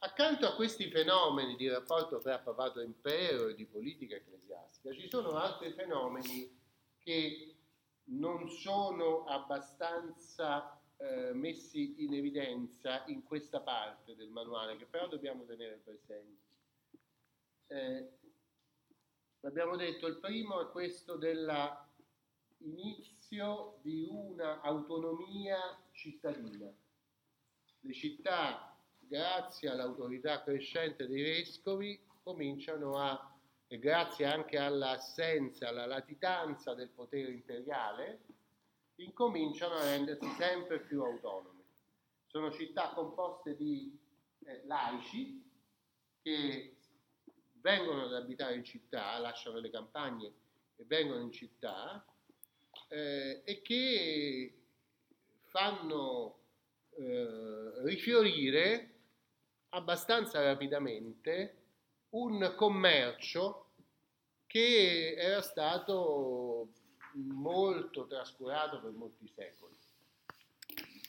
Accanto a questi fenomeni di rapporto tra papato e impero e di politica ecclesiastica, ci sono altri fenomeni che non sono abbastanza eh, messi in evidenza in questa parte del manuale, che però dobbiamo tenere presenti. Eh, abbiamo detto, il primo è questo dell'inizio di un'autonomia cittadina. Le città grazie all'autorità crescente dei vescovi, cominciano a, e grazie anche all'assenza, alla latitanza del potere imperiale, incominciano a rendersi sempre più autonome. Sono città composte di eh, laici che vengono ad abitare in città, lasciano le campagne e vengono in città eh, e che fanno eh, rifiorire abbastanza rapidamente un commercio che era stato molto trascurato per molti secoli.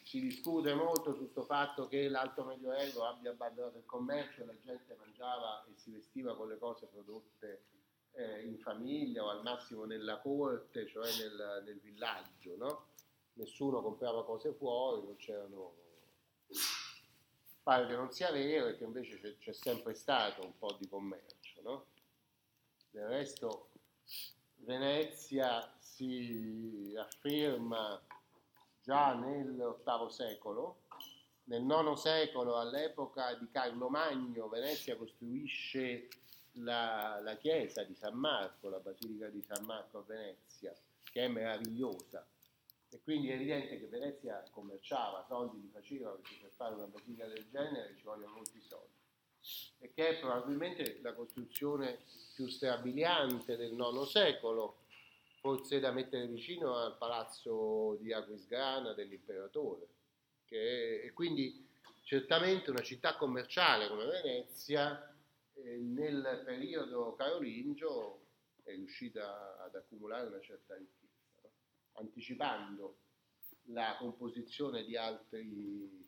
Si discute molto su questo fatto che l'alto medioevo abbia abbandonato il commercio la gente mangiava e si vestiva con le cose prodotte eh, in famiglia o al massimo nella corte, cioè nel, nel villaggio. No? Nessuno comprava cose fuori, non c'erano pare che non sia vero e che invece c'è, c'è sempre stato un po' di commercio. No? Del resto Venezia si afferma già nell'VIII secolo, nel IX secolo, all'epoca di Carlo Magno, Venezia costruisce la, la chiesa di San Marco, la basilica di San Marco a Venezia, che è meravigliosa e quindi è evidente che Venezia commerciava, soldi li faceva perché per fare una basilica del genere ci vogliono molti soldi. E che è probabilmente la costruzione più strabiliante del IX secolo, forse da mettere vicino al palazzo di Aquisgrana dell'imperatore, che e quindi certamente una città commerciale come Venezia eh, nel periodo carolingio è riuscita ad accumulare una certa ricchezza anticipando la composizione di, altri,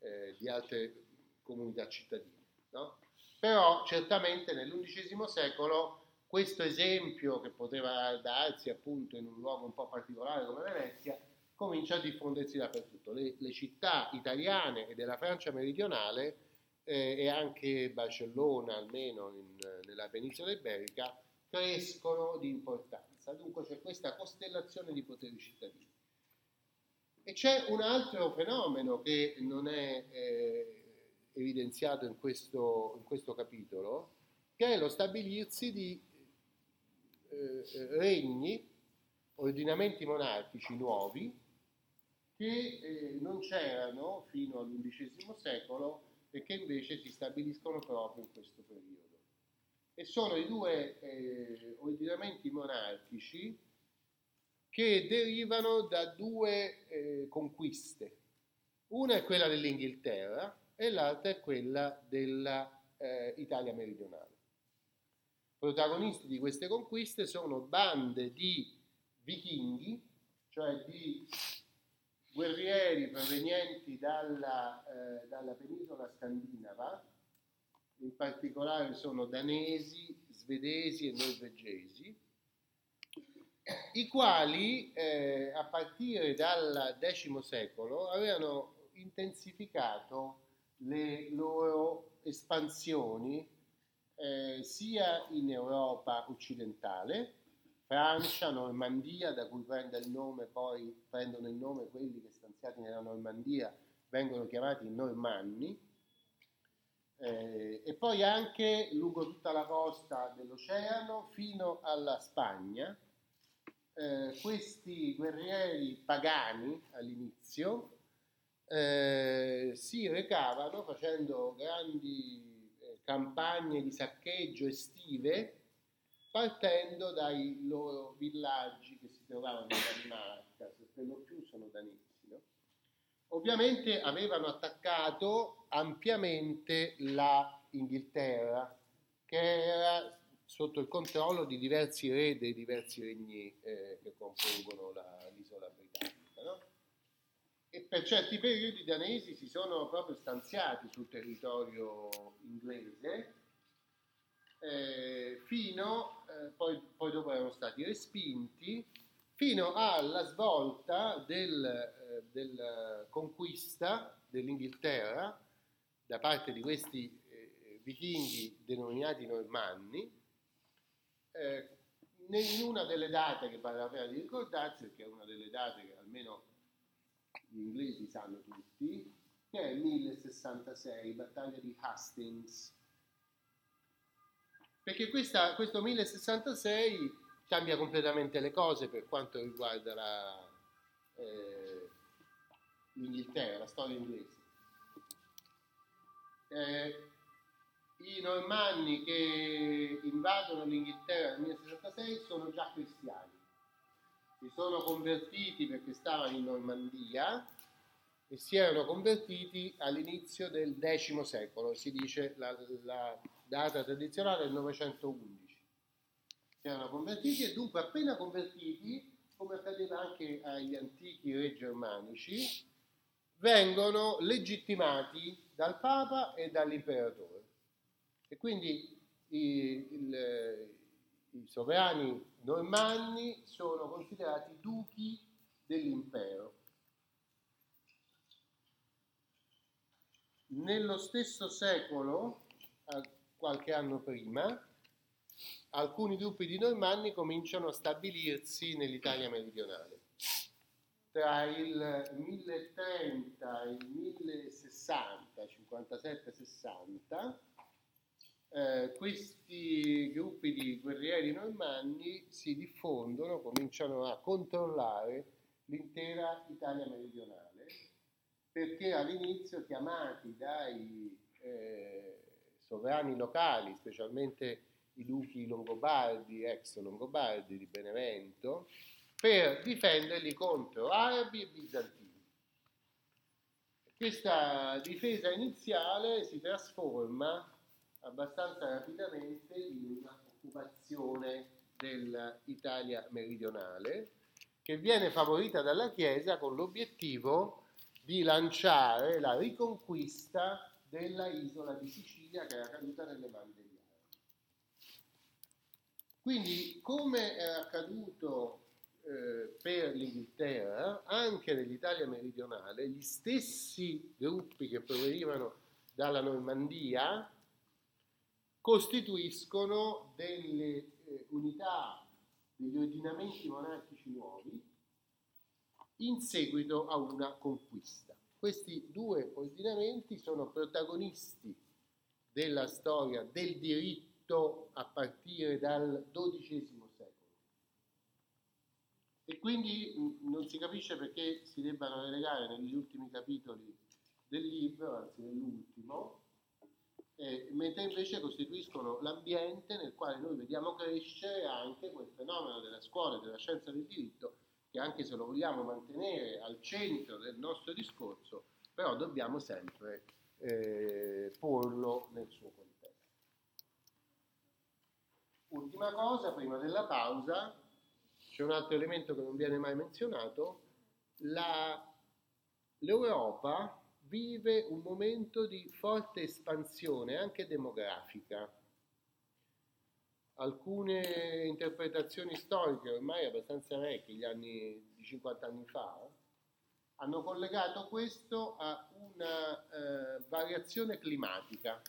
eh, di altre comunità cittadine. No? Però certamente nell'undicesimo secolo questo esempio che poteva darsi appunto in un luogo un po' particolare come Venezia comincia a diffondersi dappertutto. Le, le città italiane e della Francia meridionale eh, e anche Barcellona, almeno in, nella penisola iberica, crescono di importanza stessa, dunque c'è questa costellazione di poteri cittadini. E c'è un altro fenomeno che non è eh, evidenziato in questo, in questo, capitolo, che è lo stabilirsi di eh, regni, ordinamenti monarchici nuovi, che eh, non c'erano fino all'undicesimo secolo e che invece si stabiliscono proprio in questo periodo e sono i due eh, ordinamenti monarchici che derivano da due eh, conquiste. Una è quella dell'Inghilterra e l'altra è quella dell'Italia eh, meridionale. Protagonisti di queste conquiste sono bande di vichinghi, cioè di guerrieri provenienti dalla, eh, dalla penisola scandinava, in particolare sono danesi, svedesi e norvegesi, i quali eh, a partire dal X secolo avevano intensificato le loro espansioni eh, sia in Europa occidentale, Francia, Normandia, da cui prende il nome, poi prendono il nome quelli che stanziati nella Normandia, vengono chiamati normanni, eh, e poi anche lungo tutta la costa dell'oceano fino alla Spagna. Eh, questi guerrieri pagani all'inizio eh, si recavano facendo grandi eh, campagne di saccheggio estive partendo dai loro villaggi che si trovavano in Danimarca, per lo più sono danesi. Ovviamente avevano attaccato ampiamente la Inghilterra, che era sotto il controllo di diversi re dei diversi regni eh, che compongono la, l'isola britannica. No? e per certi periodi i danesi si sono proprio stanziati sul territorio inglese eh, fino, eh, poi, poi, dopo erano stati respinti, fino alla svolta del, eh, del conquista dell'Inghilterra da parte di questi eh, vichinghi denominati normanni, eh, in una delle date che vale la pena di ricordarsi, perché è una delle date che almeno gli inglesi sanno tutti, che è il 1066, battaglia di Hastings. Perché questa, questo 1066 cambia completamente le cose per quanto riguarda la, eh, l'Inghilterra, la storia inglese. Eh, I normanni che invadono l'Inghilterra nel 1066 sono già cristiani si sono convertiti perché stavano in Normandia e si erano convertiti all'inizio del X secolo, si dice la, la data tradizionale è il 911. Si erano convertiti e dunque appena convertiti, come accadeva anche agli antichi re germanici, vengono legittimati dal Papa e dall'imperatore. E quindi il, il, i sovrani normanni sono considerati duchi dell'impero. Nello stesso secolo, qualche anno prima, alcuni gruppi di normanni cominciano a stabilirsi nell'Italia meridionale. Tra il 1030 e il 1060, 57-60, eh, questi gruppi di guerrieri normanni si diffondono, cominciano a controllare l'intera Italia meridionale, perché all'inizio chiamati dai eh, sovrani locali, specialmente i duchi longobardi, ex longobardi di Benevento, per difenderli contro arabi e bizantini. Questa difesa iniziale si trasforma abbastanza rapidamente in un'occupazione dell'Italia meridionale che viene favorita dalla Chiesa con l'obiettivo di lanciare la riconquista della isola di Sicilia che era caduta nelle mani arabi. Quindi, come era accaduto eh, per l'Inghilterra, anche nell'Italia meridionale, gli stessi gruppi che provenivano dalla Normandia costituiscono delle eh, unità, degli ordinamenti monarchici nuovi in seguito a una conquista. Questi due ordinamenti sono protagonisti della storia del diritto a partire dal XII secolo. E quindi mh, non si capisce perché si debbano relegare negli ultimi capitoli del libro, anzi nell'ultimo, eh, mentre invece costituiscono l'ambiente nel quale noi vediamo crescere anche quel fenomeno della scuola e della scienza del diritto, che anche se lo vogliamo mantenere al centro del nostro discorso, però dobbiamo sempre eh, porlo nel suo contesto. Ultima cosa, prima della pausa, c'è un altro elemento che non viene mai menzionato, la, l'Europa vive un momento di forte espansione anche demografica. Alcune interpretazioni storiche, ormai abbastanza vecchie, gli anni di 50 anni fa, hanno collegato questo a una eh, variazione climatica,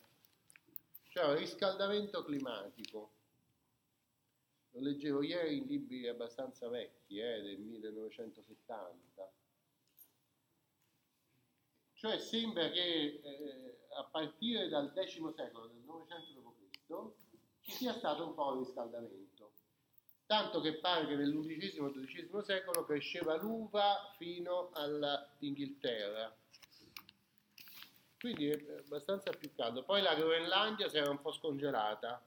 cioè un riscaldamento climatico. Lo leggevo ieri in libri abbastanza vecchi, eh, del 1970 cioè sembra che eh, a partire dal X secolo, del 900 d.C., ci sia stato un po' di riscaldamento. Tanto che pare che nell'undicesimo e XII secolo cresceva l'uva fino all'Inghilterra. Quindi è abbastanza più caldo. Poi la Groenlandia si era un po' scongelata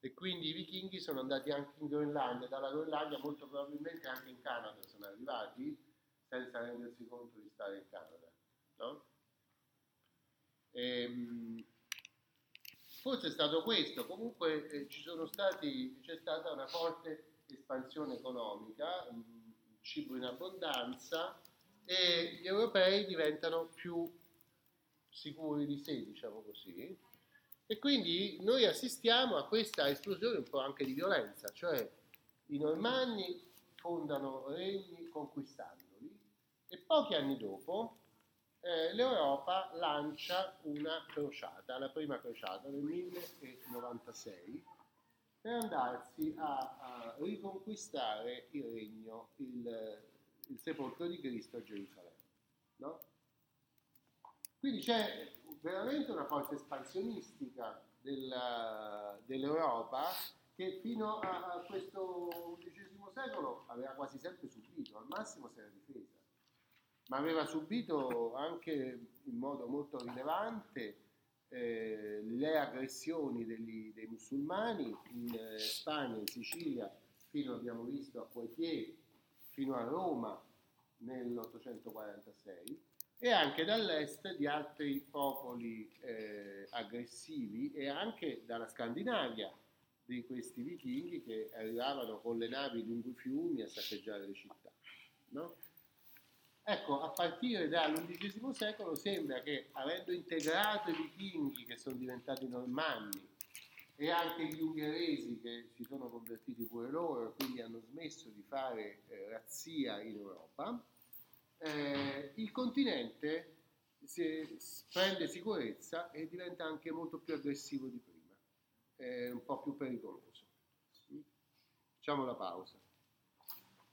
e quindi i vichinghi sono andati anche in Groenlandia. Dalla Groenlandia molto probabilmente anche in Canada sono arrivati senza rendersi conto di stare in Canada. No? Ehm, forse è stato questo, comunque eh, stati, c'è stata una forte espansione economica, mh, cibo in abbondanza e gli europei diventano più sicuri di sé, diciamo così, e quindi noi assistiamo a questa esplosione un po' anche di violenza, cioè i normanni fondano regni conquistandoli e pochi anni dopo eh, l'Europa lancia una crociata, la prima crociata nel 1096, per andarsi a, a riconquistare il regno, il, il, sepolcro di Cristo a Gerusalemme. No? Quindi c'è veramente una forza espansionistica della, dell'Europa che fino a, a questo XI secolo aveva quasi sempre subito, al massimo si era difesa ma aveva subito anche in modo molto rilevante eh, le aggressioni degli, dei musulmani in eh, Spagna, in Sicilia, fino abbiamo visto a Poitiers, fino a Roma nell'846 e anche dall'est di altri popoli eh, aggressivi e anche dalla Scandinavia di questi vichinghi che arrivavano con le navi lungo i fiumi a saccheggiare le città. No? Ecco, a partire dall'undicesimo secolo sembra che avendo integrato i vichinghi che sono diventati normanni e anche gli ungheresi che si sono convertiti pure loro quindi hanno smesso di fare eh, razzia in Europa, eh, il continente si, prende sicurezza e diventa anche molto più aggressivo di prima, è un po' più pericoloso. Facciamo la pausa.